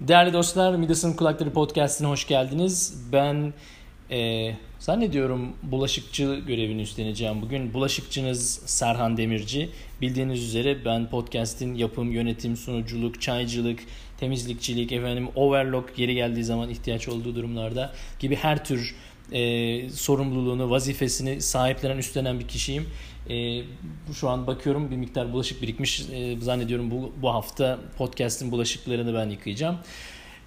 Değerli dostlar, Midas'ın Kulakları Podcast'ine hoş geldiniz. Ben e, zannediyorum bulaşıkçı görevini üstleneceğim bugün. Bulaşıkçınız Serhan Demirci. Bildiğiniz üzere ben podcast'in yapım, yönetim, sunuculuk, çaycılık, temizlikçilik, efendim overlock yeri geldiği zaman ihtiyaç olduğu durumlarda gibi her tür e, sorumluluğunu, vazifesini sahiplenen, üstlenen bir kişiyim. E, şu an bakıyorum bir miktar bulaşık birikmiş. E, zannediyorum bu, bu hafta podcast'in bulaşıklarını ben yıkayacağım.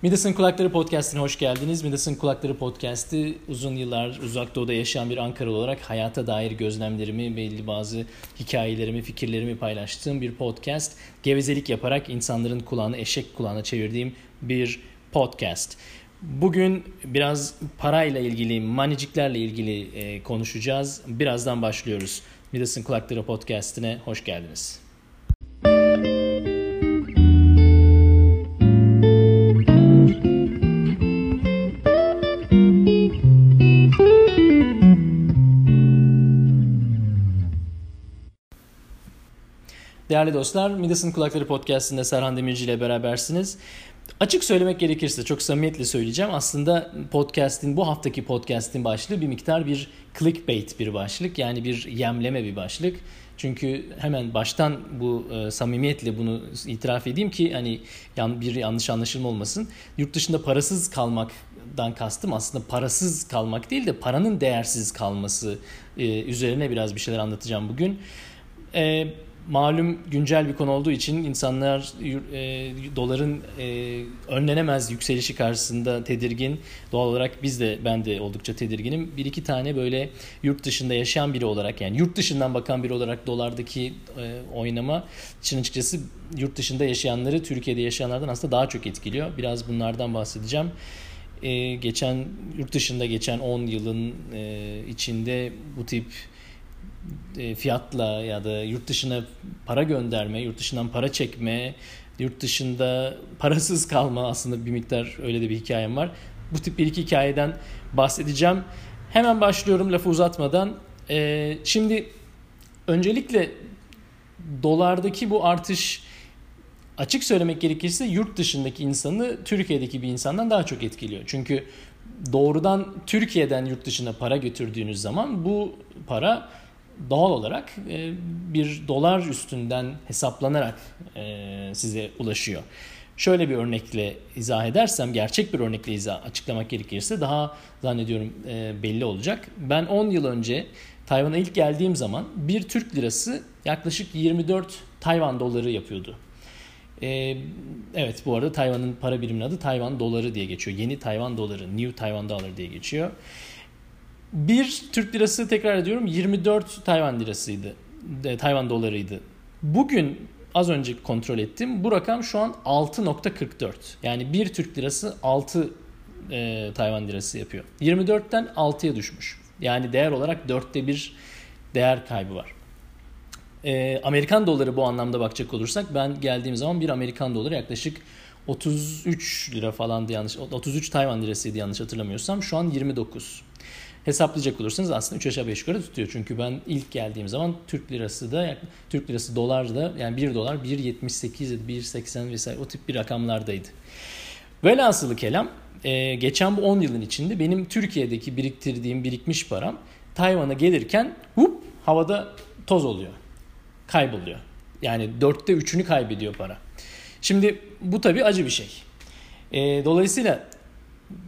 Midas'ın Kulakları Podcast'ine hoş geldiniz. Midas'ın Kulakları Podcast'i uzun yıllar uzak doğuda yaşayan bir Ankaralı olarak hayata dair gözlemlerimi, belli bazı hikayelerimi, fikirlerimi paylaştığım bir podcast. Gevezelik yaparak insanların kulağını eşek kulağına çevirdiğim bir podcast. Bugün biraz parayla ilgili, maniciklerle ilgili e, konuşacağız. Birazdan başlıyoruz. Midas'ın Kulakları Podcast'ine hoş geldiniz. Değerli dostlar, Midas'ın Kulakları Podcast'inde Serhan Demirci ile berabersiniz. Açık söylemek gerekirse çok samimiyetle söyleyeceğim. Aslında podcast'in bu haftaki podcast'in başlığı bir miktar bir clickbait bir başlık. Yani bir yemleme bir başlık. Çünkü hemen baştan bu e, samimiyetle bunu itiraf edeyim ki hani yan, bir yanlış anlaşılma olmasın. Yurt dışında parasız kalmaktan kastım aslında parasız kalmak değil de paranın değersiz kalması e, üzerine biraz bir şeyler anlatacağım bugün. E, malum güncel bir konu olduğu için insanlar e, doların e, önlenemez yükselişi karşısında tedirgin. Doğal olarak biz de ben de oldukça tedirginim. Bir iki tane böyle yurt dışında yaşayan biri olarak yani yurt dışından bakan biri olarak dolardaki e, oynama için açıkçası yurt dışında yaşayanları Türkiye'de yaşayanlardan aslında daha çok etkiliyor. Biraz bunlardan bahsedeceğim. E, geçen yurt dışında geçen 10 yılın e, içinde bu tip fiyatla ya da yurt dışına para gönderme, yurt dışından para çekme, yurt dışında parasız kalma aslında bir miktar öyle de bir hikayem var. Bu tip bir iki hikayeden bahsedeceğim. Hemen başlıyorum lafı uzatmadan. Ee, şimdi öncelikle dolardaki bu artış açık söylemek gerekirse yurt dışındaki insanı Türkiye'deki bir insandan daha çok etkiliyor. Çünkü doğrudan Türkiye'den yurt dışına para götürdüğünüz zaman bu para doğal olarak e, bir dolar üstünden hesaplanarak e, size ulaşıyor. Şöyle bir örnekle izah edersem, gerçek bir örnekle izah açıklamak gerekirse daha zannediyorum e, belli olacak. Ben 10 yıl önce Tayvan'a ilk geldiğim zaman bir Türk lirası yaklaşık 24 Tayvan doları yapıyordu. evet bu arada Tayvan'ın para biriminin adı Tayvan doları diye geçiyor. Yeni Tayvan doları, New Tayvan dollar diye geçiyor. Bir Türk lirası tekrar ediyorum 24 Tayvan lirasıydı. Tayvan dolarıydı. Bugün az önce kontrol ettim. Bu rakam şu an 6.44. Yani bir Türk lirası 6 e, Tayvan lirası yapıyor. 24'ten 6'ya düşmüş. Yani değer olarak 4'te bir değer kaybı var. E, Amerikan doları bu anlamda bakacak olursak ben geldiğim zaman bir Amerikan doları yaklaşık 33 lira falan yanlış 33 Tayvan lirasıydı yanlış hatırlamıyorsam şu an 29 hesaplayacak olursanız aslında 3 aşağı 5 yukarı tutuyor. Çünkü ben ilk geldiğim zaman Türk lirası da Türk lirası dolar da yani 1 dolar 1.78 1.80 vesaire o tip bir rakamlardaydı. Velhasılı kelam e, geçen bu 10 yılın içinde benim Türkiye'deki biriktirdiğim birikmiş param Tayvan'a gelirken hup havada toz oluyor. Kayboluyor. Yani dörtte üçünü kaybediyor para. Şimdi bu tabii acı bir şey. E, dolayısıyla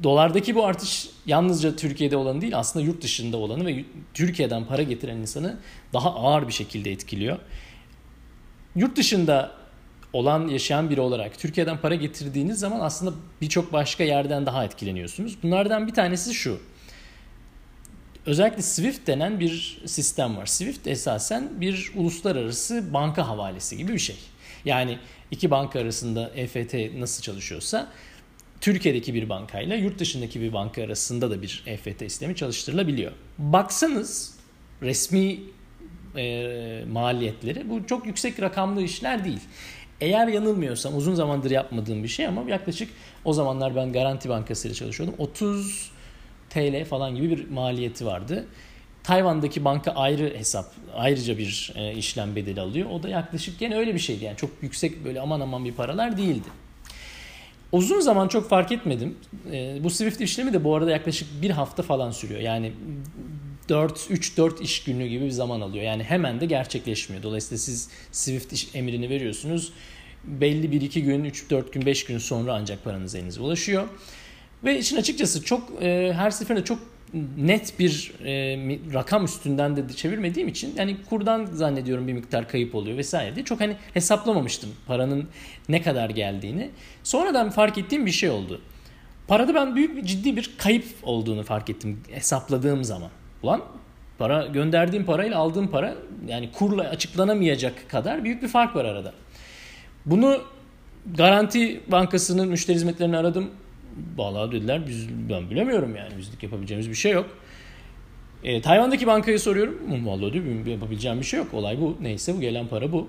dolardaki bu artış yalnızca Türkiye'de olanı değil aslında yurt dışında olanı ve Türkiye'den para getiren insanı daha ağır bir şekilde etkiliyor. Yurt dışında olan yaşayan biri olarak Türkiye'den para getirdiğiniz zaman aslında birçok başka yerden daha etkileniyorsunuz. Bunlardan bir tanesi şu. Özellikle SWIFT denen bir sistem var. SWIFT esasen bir uluslararası banka havalesi gibi bir şey. Yani iki banka arasında EFT nasıl çalışıyorsa Türkiye'deki bir bankayla yurt dışındaki bir banka arasında da bir EFT sistemi çalıştırılabiliyor. Baksanız resmi e, maliyetleri bu çok yüksek rakamlı işler değil. Eğer yanılmıyorsam uzun zamandır yapmadığım bir şey ama yaklaşık o zamanlar ben Garanti Bankası ile çalışıyordum. 30 TL falan gibi bir maliyeti vardı. Tayvan'daki banka ayrı hesap, ayrıca bir e, işlem bedeli alıyor. O da yaklaşık gene öyle bir şeydi. Yani çok yüksek böyle aman aman bir paralar değildi. Uzun zaman çok fark etmedim. E, bu Swift işlemi de bu arada yaklaşık bir hafta falan sürüyor. Yani 4 3-4 iş günü gibi bir zaman alıyor. Yani hemen de gerçekleşmiyor. Dolayısıyla siz Swift iş emrini veriyorsunuz. Belli bir iki gün, 3-4 gün, 5 gün sonra ancak paranız elinize ulaşıyor. Ve için açıkçası çok e, her seferinde çok net bir e, rakam üstünden de çevirmediğim için yani kurdan zannediyorum bir miktar kayıp oluyor vesaire diye çok hani hesaplamamıştım paranın ne kadar geldiğini. Sonradan fark ettiğim bir şey oldu. Parada ben büyük bir ciddi bir kayıp olduğunu fark ettim hesapladığım zaman. Ulan para gönderdiğim parayla aldığım para yani kurla açıklanamayacak kadar büyük bir fark var arada. Bunu Garanti Bankası'nın müşteri hizmetlerini aradım. Vallahi dediler biz ben bilemiyorum yani bizlik yapabileceğimiz bir şey yok. E, Tayvan'daki bankayı soruyorum. Vallahi diyor yapabileceğim bir şey yok. Olay bu. Neyse bu gelen para bu.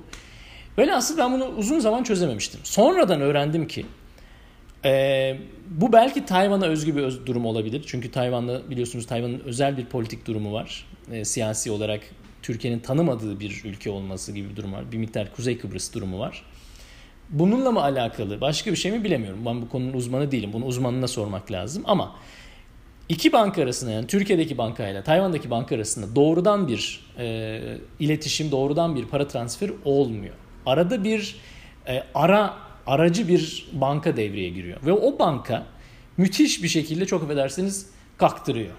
Aslında ben bunu uzun zaman çözememiştim. Sonradan öğrendim ki e, bu belki Tayvan'a özgü bir öz, durum olabilir. Çünkü Tayvan'da biliyorsunuz Tayvan'ın özel bir politik durumu var. E, siyasi olarak Türkiye'nin tanımadığı bir ülke olması gibi bir durum var. Bir miktar Kuzey Kıbrıs durumu var. Bununla mı alakalı başka bir şey mi bilemiyorum. Ben bu konunun uzmanı değilim. Bunu uzmanına sormak lazım. Ama iki banka arasında yani Türkiye'deki bankayla Tayvan'daki banka arasında doğrudan bir e, iletişim, doğrudan bir para transferi olmuyor. Arada bir e, ara aracı bir banka devreye giriyor. Ve o banka müthiş bir şekilde çok affedersiniz kaktırıyor.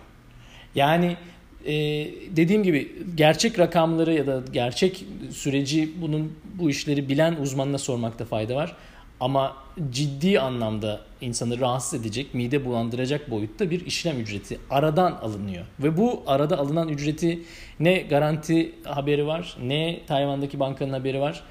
Yani e, dediğim gibi gerçek rakamları ya da gerçek süreci bunun bu işleri bilen uzmanına sormakta fayda var. Ama ciddi anlamda insanı rahatsız edecek, mide bulandıracak boyutta bir işlem ücreti aradan alınıyor. Ve bu arada alınan ücreti ne garanti haberi var, ne Tayvan'daki bankanın haberi var.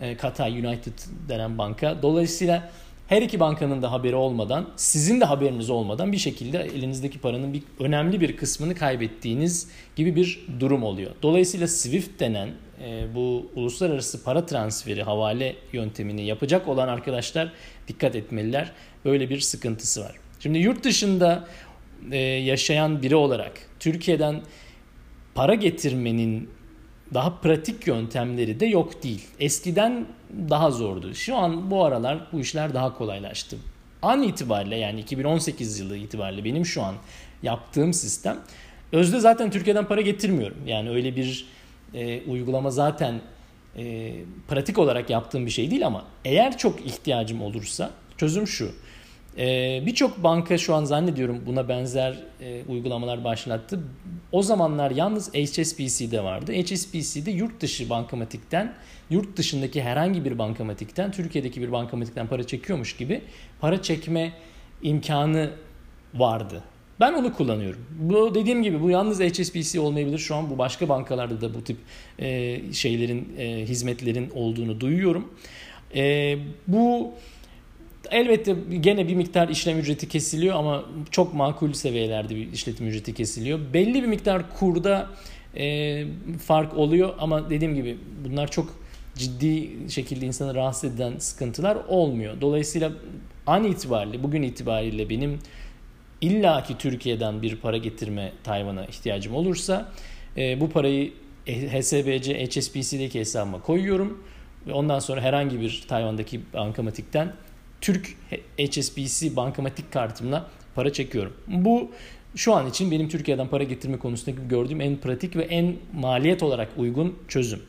E, Katay United denen banka. Dolayısıyla her iki bankanın da haberi olmadan, sizin de haberiniz olmadan bir şekilde elinizdeki paranın bir önemli bir kısmını kaybettiğiniz gibi bir durum oluyor. Dolayısıyla SWIFT denen e, bu uluslararası para transferi havale yöntemini yapacak olan arkadaşlar dikkat etmeliler. Böyle bir sıkıntısı var. Şimdi yurt dışında e, yaşayan biri olarak Türkiye'den para getirmenin daha pratik yöntemleri de yok değil. Eskiden daha zordu. Şu an bu aralar bu işler daha kolaylaştı. An itibariyle yani 2018 yılı itibariyle benim şu an yaptığım sistem özde zaten Türkiye'den para getirmiyorum. Yani öyle bir e, uygulama zaten e, pratik olarak yaptığım bir şey değil ama eğer çok ihtiyacım olursa çözüm şu. Ee, Birçok banka şu an zannediyorum buna benzer e, uygulamalar başlattı. O zamanlar yalnız HSBC'de vardı. HSBC'de yurt dışı bankamatikten, yurt dışındaki herhangi bir bankamatikten, Türkiye'deki bir bankamatikten para çekiyormuş gibi para çekme imkanı vardı. Ben onu kullanıyorum. Bu dediğim gibi bu yalnız HSBC olmayabilir. Şu an bu başka bankalarda da bu tip e, şeylerin, e, hizmetlerin olduğunu duyuyorum. E, bu Elbette gene bir miktar işlem ücreti kesiliyor ama çok makul seviyelerde bir işletim ücreti kesiliyor. Belli bir miktar kurda e, fark oluyor ama dediğim gibi bunlar çok ciddi şekilde insanı rahatsız eden sıkıntılar olmuyor. Dolayısıyla an itibariyle, bugün itibariyle benim illaki Türkiye'den bir para getirme Tayvan'a ihtiyacım olursa e, bu parayı HSBC, HSBC'deki hesabıma koyuyorum ve ondan sonra herhangi bir Tayvan'daki bankamatikten Türk HSBC bankamatik kartımla para çekiyorum. Bu şu an için benim Türkiye'den para getirme konusundaki gördüğüm en pratik ve en maliyet olarak uygun çözüm.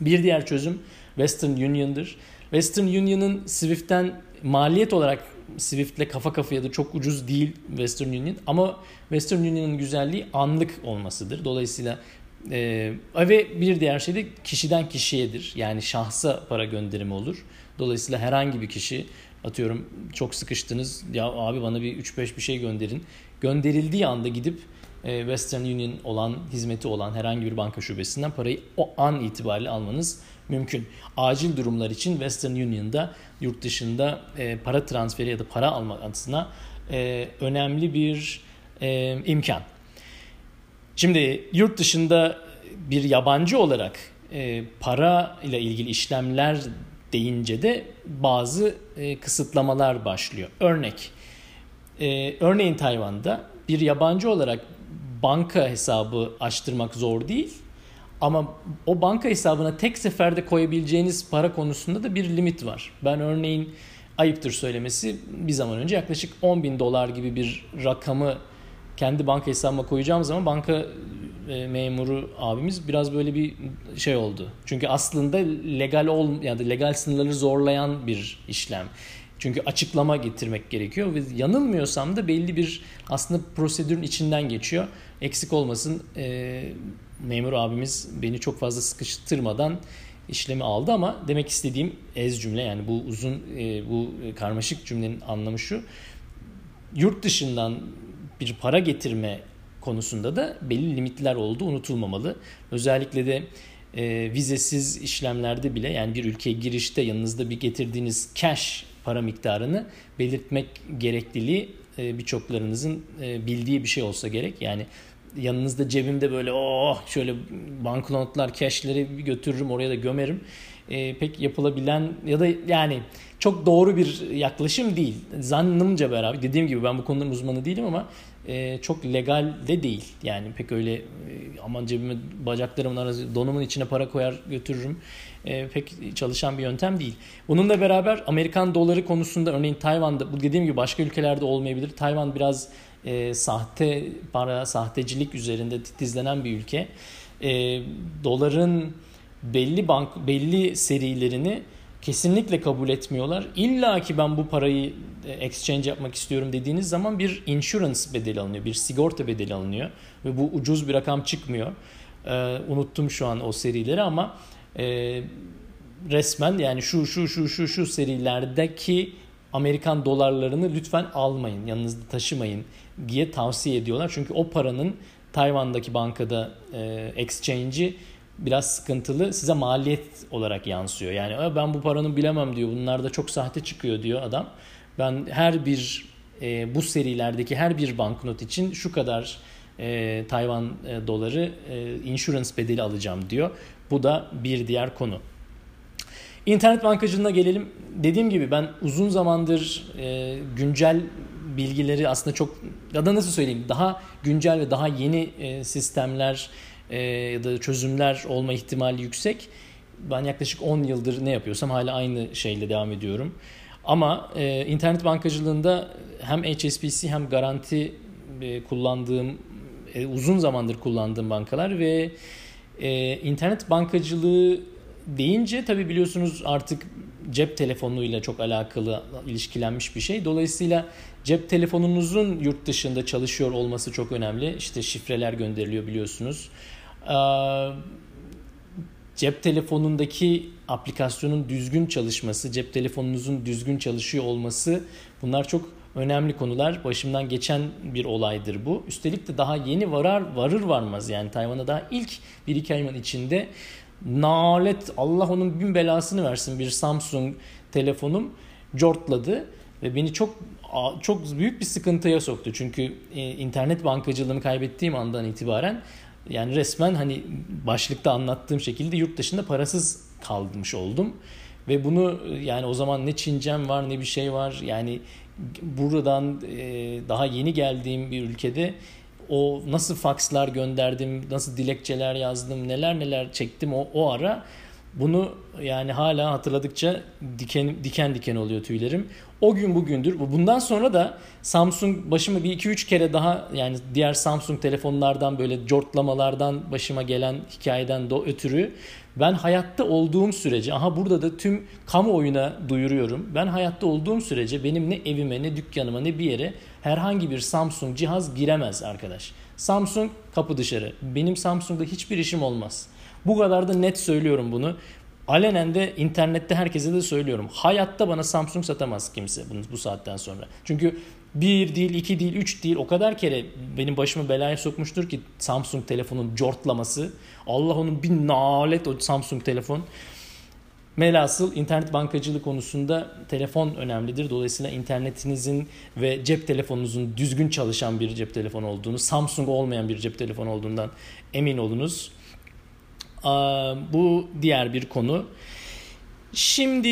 Bir diğer çözüm Western Union'dır. Western Union'ın Swift'ten maliyet olarak Swift'le kafa kafaya da çok ucuz değil Western Union ama Western Union'ın güzelliği anlık olmasıdır. Dolayısıyla e, ve bir diğer şey de kişiden kişiyedir. Yani şahsa para gönderimi olur. Dolayısıyla herhangi bir kişi atıyorum çok sıkıştınız ya abi bana bir 3-5 bir şey gönderin. Gönderildiği anda gidip e, Western Union olan, hizmeti olan herhangi bir banka şubesinden parayı o an itibariyle almanız mümkün. Acil durumlar için Western Union'da yurt dışında e, para transferi ya da para alma adına e, önemli bir imkan. Şimdi yurt dışında bir yabancı olarak para ile ilgili işlemler deyince de bazı e, kısıtlamalar başlıyor. Örnek, e, örneğin Tayvan'da bir yabancı olarak banka hesabı açtırmak zor değil. Ama o banka hesabına tek seferde koyabileceğiniz para konusunda da bir limit var. Ben örneğin ayıptır söylemesi bir zaman önce yaklaşık 10 bin dolar gibi bir rakamı kendi banka hesabıma koyacağım zaman banka e, memuru abimiz biraz böyle bir şey oldu. Çünkü aslında legal ol yani legal sınırları zorlayan bir işlem. Çünkü açıklama getirmek gerekiyor ve yanılmıyorsam da belli bir aslında prosedürün içinden geçiyor. Eksik olmasın e, memur abimiz beni çok fazla sıkıştırmadan işlemi aldı ama demek istediğim ez cümle yani bu uzun e, bu karmaşık cümlenin anlamı şu. Yurt dışından bir para getirme konusunda da belli limitler olduğu unutulmamalı. Özellikle de e, vizesiz işlemlerde bile yani bir ülkeye girişte yanınızda bir getirdiğiniz cash para miktarını belirtmek gerekliliği e, birçoklarınızın e, bildiği bir şey olsa gerek. Yani yanınızda cebimde böyle oh şöyle banknotlar, cashleri götürürüm oraya da gömerim. E, pek yapılabilen ya da yani çok doğru bir yaklaşım değil. Zannımca beraber dediğim gibi ben bu konuların uzmanı değilim ama e, çok legal de değil. Yani pek öyle e, aman cebime bacaklarımın arası donumun içine para koyar götürürüm. E, pek çalışan bir yöntem değil. Bununla beraber Amerikan doları konusunda örneğin Tayvan'da bu dediğim gibi başka ülkelerde olmayabilir. Tayvan biraz e, sahte para, sahtecilik üzerinde titizlenen bir ülke. E, doların belli bank belli serilerini kesinlikle kabul etmiyorlar. İlla ki ben bu parayı e, exchange yapmak istiyorum dediğiniz zaman bir insurance bedeli alınıyor, bir sigorta bedeli alınıyor ve bu ucuz bir rakam çıkmıyor. Ee, unuttum şu an o serileri ama e, resmen yani şu şu şu şu şu serilerdeki Amerikan dolarlarını lütfen almayın, yanınızda taşımayın diye tavsiye ediyorlar. Çünkü o paranın Tayvan'daki bankada e, exchange'i biraz sıkıntılı size maliyet olarak yansıyor. Yani ben bu paranın bilemem diyor. Bunlar da çok sahte çıkıyor diyor adam. Ben her bir e, bu serilerdeki her bir banknot için şu kadar e, Tayvan e, doları e, insurance bedeli alacağım diyor. Bu da bir diğer konu. İnternet bankacılığına gelelim. Dediğim gibi ben uzun zamandır e, güncel bilgileri aslında çok ya da nasıl söyleyeyim daha güncel ve daha yeni e, sistemler e, ya da çözümler olma ihtimali yüksek. Ben yaklaşık 10 yıldır ne yapıyorsam hala aynı şeyle devam ediyorum. Ama e, internet bankacılığında hem HSBC hem garanti e, kullandığım e, uzun zamandır kullandığım bankalar ve e, internet bankacılığı deyince tabi biliyorsunuz artık cep telefonuyla çok alakalı ilişkilenmiş bir şey. Dolayısıyla cep telefonunuzun yurt dışında çalışıyor olması çok önemli. İşte şifreler gönderiliyor biliyorsunuz. Cep telefonundaki aplikasyonun düzgün çalışması, cep telefonunuzun düzgün çalışıyor olması bunlar çok önemli konular. Başımdan geçen bir olaydır bu. Üstelik de daha yeni varar varır varmaz yani Tayvan'a daha ilk bir iki ayın içinde nalet Allah onun bin belasını versin bir Samsung telefonum cortladı ve beni çok çok büyük bir sıkıntıya soktu. Çünkü e, internet bankacılığımı kaybettiğim andan itibaren yani resmen hani başlıkta anlattığım şekilde yurt dışında parasız kalmış oldum. Ve bunu yani o zaman ne Çincem var ne bir şey var. Yani buradan e, daha yeni geldiğim bir ülkede o nasıl fakslar gönderdim, nasıl dilekçeler yazdım, neler neler çektim o, o ara bunu yani hala hatırladıkça diken diken diken oluyor tüylerim. O gün bugündür. Bundan sonra da Samsung başıma bir iki üç kere daha yani diğer Samsung telefonlardan böyle cortlamalardan başıma gelen hikayeden de ötürü ben hayatta olduğum sürece aha burada da tüm kamuoyuna duyuruyorum. Ben hayatta olduğum sürece benim ne evime ne dükkanıma ne bir yere herhangi bir Samsung cihaz giremez arkadaş. Samsung kapı dışarı. Benim Samsung'da hiçbir işim olmaz. Bu kadar da net söylüyorum bunu. Alenen de internette herkese de söylüyorum. Hayatta bana Samsung satamaz kimse bunu bu saatten sonra. Çünkü bir değil, iki değil, üç değil o kadar kere benim başımı belaya sokmuştur ki Samsung telefonun cortlaması. Allah onun bir nalet o Samsung telefon. Melasıl internet bankacılığı konusunda telefon önemlidir. Dolayısıyla internetinizin ve cep telefonunuzun düzgün çalışan bir cep telefonu olduğunu, Samsung olmayan bir cep telefonu olduğundan emin olunuz. Bu diğer bir konu. Şimdi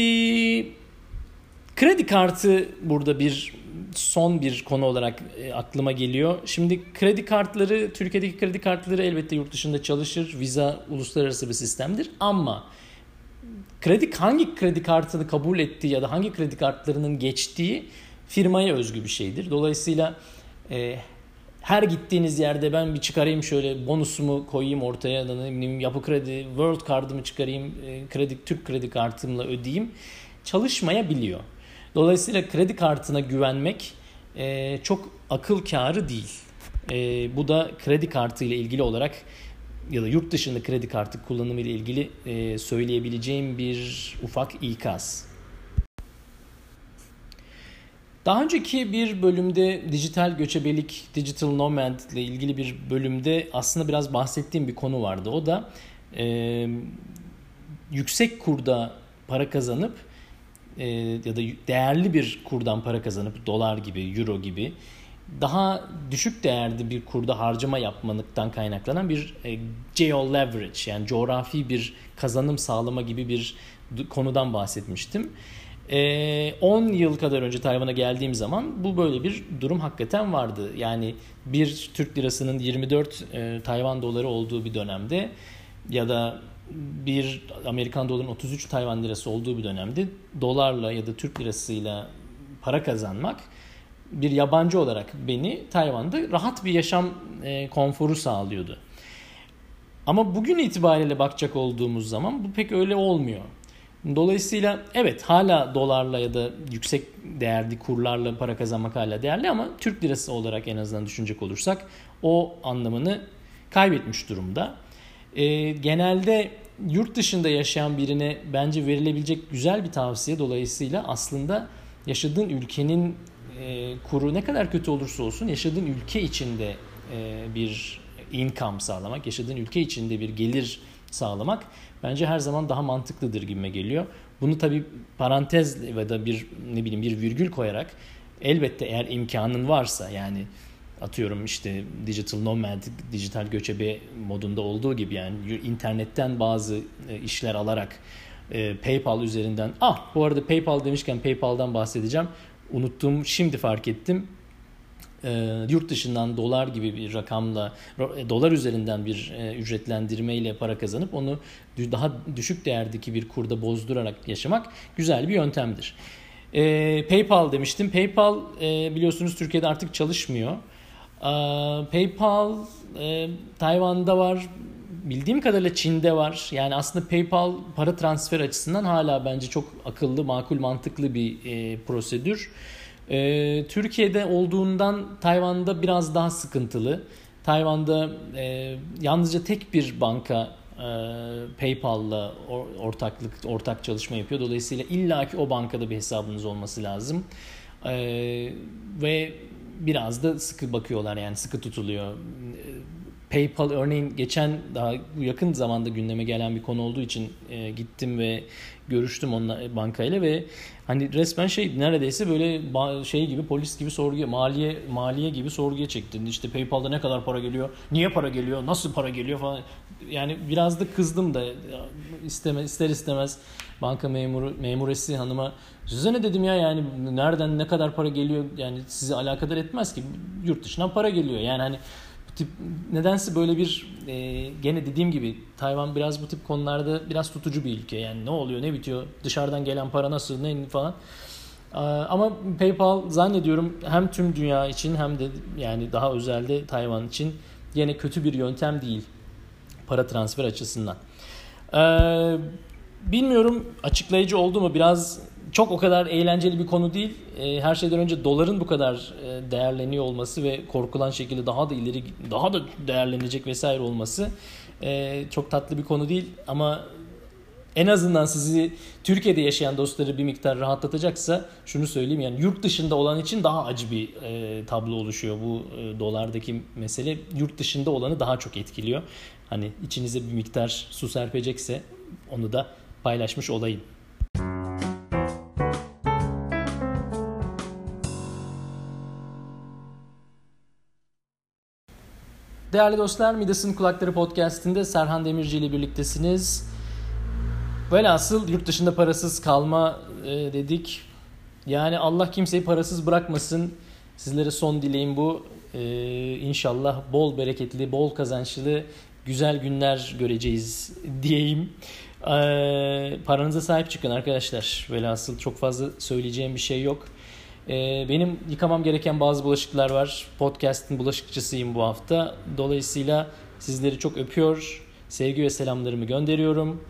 kredi kartı burada bir son bir konu olarak e, aklıma geliyor. Şimdi kredi kartları, Türkiye'deki kredi kartları elbette yurt dışında çalışır. Visa uluslararası bir sistemdir ama kredi hangi kredi kartını kabul ettiği ya da hangi kredi kartlarının geçtiği firmaya özgü bir şeydir. Dolayısıyla e, her gittiğiniz yerde ben bir çıkarayım şöyle bonusumu koyayım ortaya da ne yapı kredi, world card'ımı çıkarayım, e, kredi Türk kredi kartımla ödeyeyim çalışmayabiliyor. Dolayısıyla kredi kartına güvenmek e, çok akıl kârı değil. E, bu da kredi kartı ile ilgili olarak ya da yurt dışında kredi kartı kullanımı ile ilgili e, söyleyebileceğim bir ufak ikaz. Daha önceki bir bölümde dijital göçebelik, digital nomad ile ilgili bir bölümde aslında biraz bahsettiğim bir konu vardı. O da e, yüksek kurda para kazanıp e, ya da değerli bir kurdan para kazanıp dolar gibi, euro gibi daha düşük değerde bir kurda harcama yapmanıktan kaynaklanan bir e, geo leverage yani coğrafi bir kazanım sağlama gibi bir konudan bahsetmiştim. 10 e, yıl kadar önce Tayvan'a geldiğim zaman bu böyle bir durum hakikaten vardı. Yani bir Türk lirasının 24 e, Tayvan doları olduğu bir dönemde ya da bir Amerikan dolarının 33 Tayvan lirası olduğu bir dönemde dolarla ya da Türk lirasıyla para kazanmak bir yabancı olarak beni Tayvan'da rahat bir yaşam e, konforu sağlıyordu. Ama bugün itibariyle bakacak olduğumuz zaman bu pek öyle olmuyor. Dolayısıyla evet hala dolarla ya da yüksek değerli kurlarla para kazanmak hala değerli ama Türk lirası olarak en azından düşünecek olursak o anlamını kaybetmiş durumda. E, genelde yurt dışında yaşayan birine bence verilebilecek güzel bir tavsiye dolayısıyla aslında yaşadığın ülkenin e, kuru ne kadar kötü olursa olsun yaşadığın ülke içinde e, bir income sağlamak, yaşadığın ülke içinde bir gelir sağlamak bence her zaman daha mantıklıdır gibime geliyor. Bunu tabi parantez ve da bir ne bileyim bir virgül koyarak elbette eğer imkanın varsa yani atıyorum işte digital nomad, dijital göçebe modunda olduğu gibi yani internetten bazı e, işler alarak e, PayPal üzerinden ah bu arada PayPal demişken PayPal'dan bahsedeceğim. Unuttum şimdi fark ettim. E, yurt dışından dolar gibi bir rakamla dolar üzerinden bir ücretlendirme ile para kazanıp onu daha düşük değerdeki bir kurda bozdurarak yaşamak güzel bir yöntemdir. PayPal demiştim. PayPal biliyorsunuz Türkiye'de artık çalışmıyor. PayPal e, Tayvan'da var. Bildiğim kadarıyla Çin'de var. Yani aslında PayPal para transfer açısından hala bence çok akıllı, makul, mantıklı bir e, prosedür. E, Türkiye'de olduğundan Tayvan'da biraz daha sıkıntılı. Tayvan'da e, yalnızca tek bir banka e, PayPal'la ortaklık ortak çalışma yapıyor. Dolayısıyla illaki o bankada bir hesabınız olması lazım. E, ve biraz da sıkı bakıyorlar yani sıkı tutuluyor. PayPal örneğin geçen daha yakın zamanda gündeme gelen bir konu olduğu için e, gittim ve görüştüm onunla bankayla ve hani resmen şey neredeyse böyle şey gibi polis gibi sorguya maliye maliye gibi sorguya çekti. İşte PayPal'da ne kadar para geliyor? Niye para geliyor? Nasıl para geliyor falan. Yani biraz da kızdım da isteme ister istemez banka memuru memuresi hanıma size ne dedim ya yani nereden ne kadar para geliyor yani sizi alakadar etmez ki yurt dışından para geliyor yani hani tip nedense böyle bir e, gene dediğim gibi Tayvan biraz bu tip konularda biraz tutucu bir ülke. Yani ne oluyor ne bitiyor dışarıdan gelen para nasıl ne falan. Ama PayPal zannediyorum hem tüm dünya için hem de yani daha özelde Tayvan için yine kötü bir yöntem değil para transfer açısından. Ee, bilmiyorum açıklayıcı oldu mu? Biraz çok o kadar eğlenceli bir konu değil. Ee, her şeyden önce doların bu kadar e, değerleniyor olması ve korkulan şekilde daha da ileri daha da değerlenecek vesaire olması e, çok tatlı bir konu değil ama en azından sizi Türkiye'de yaşayan dostları bir miktar rahatlatacaksa şunu söyleyeyim yani yurt dışında olan için daha acı bir e, tablo oluşuyor bu e, dolardaki mesele yurt dışında olanı daha çok etkiliyor. Hani içinize bir miktar su serpecekse onu da paylaşmış olayım. Değerli dostlar, Midas'ın Kulakları Podcast'inde Serhan Demirci ile birliktesiniz. Velhasıl yurt dışında parasız kalma e, dedik. Yani Allah kimseyi parasız bırakmasın. Sizlere son dileğim bu. E, inşallah bol bereketli, bol kazançlı, güzel günler göreceğiz diyeyim. Ee, paranıza sahip çıkın arkadaşlar. Velhasıl çok fazla söyleyeceğim bir şey yok. Ee, benim yıkamam gereken bazı bulaşıklar var. Podcast'ın bulaşıkçısıyım bu hafta. Dolayısıyla sizleri çok öpüyor. Sevgi ve selamlarımı gönderiyorum.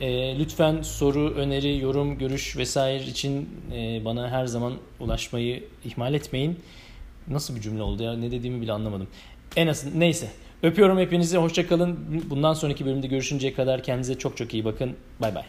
E, lütfen soru, öneri, yorum, görüş vesaire için e, bana her zaman ulaşmayı ihmal etmeyin. Nasıl bir cümle oldu ya? Ne dediğimi bile anlamadım. En azından neyse. Öpüyorum hepinizi. Hoşçakalın. Bundan sonraki bölümde görüşünceye kadar kendinize çok çok iyi bakın. Bay bay.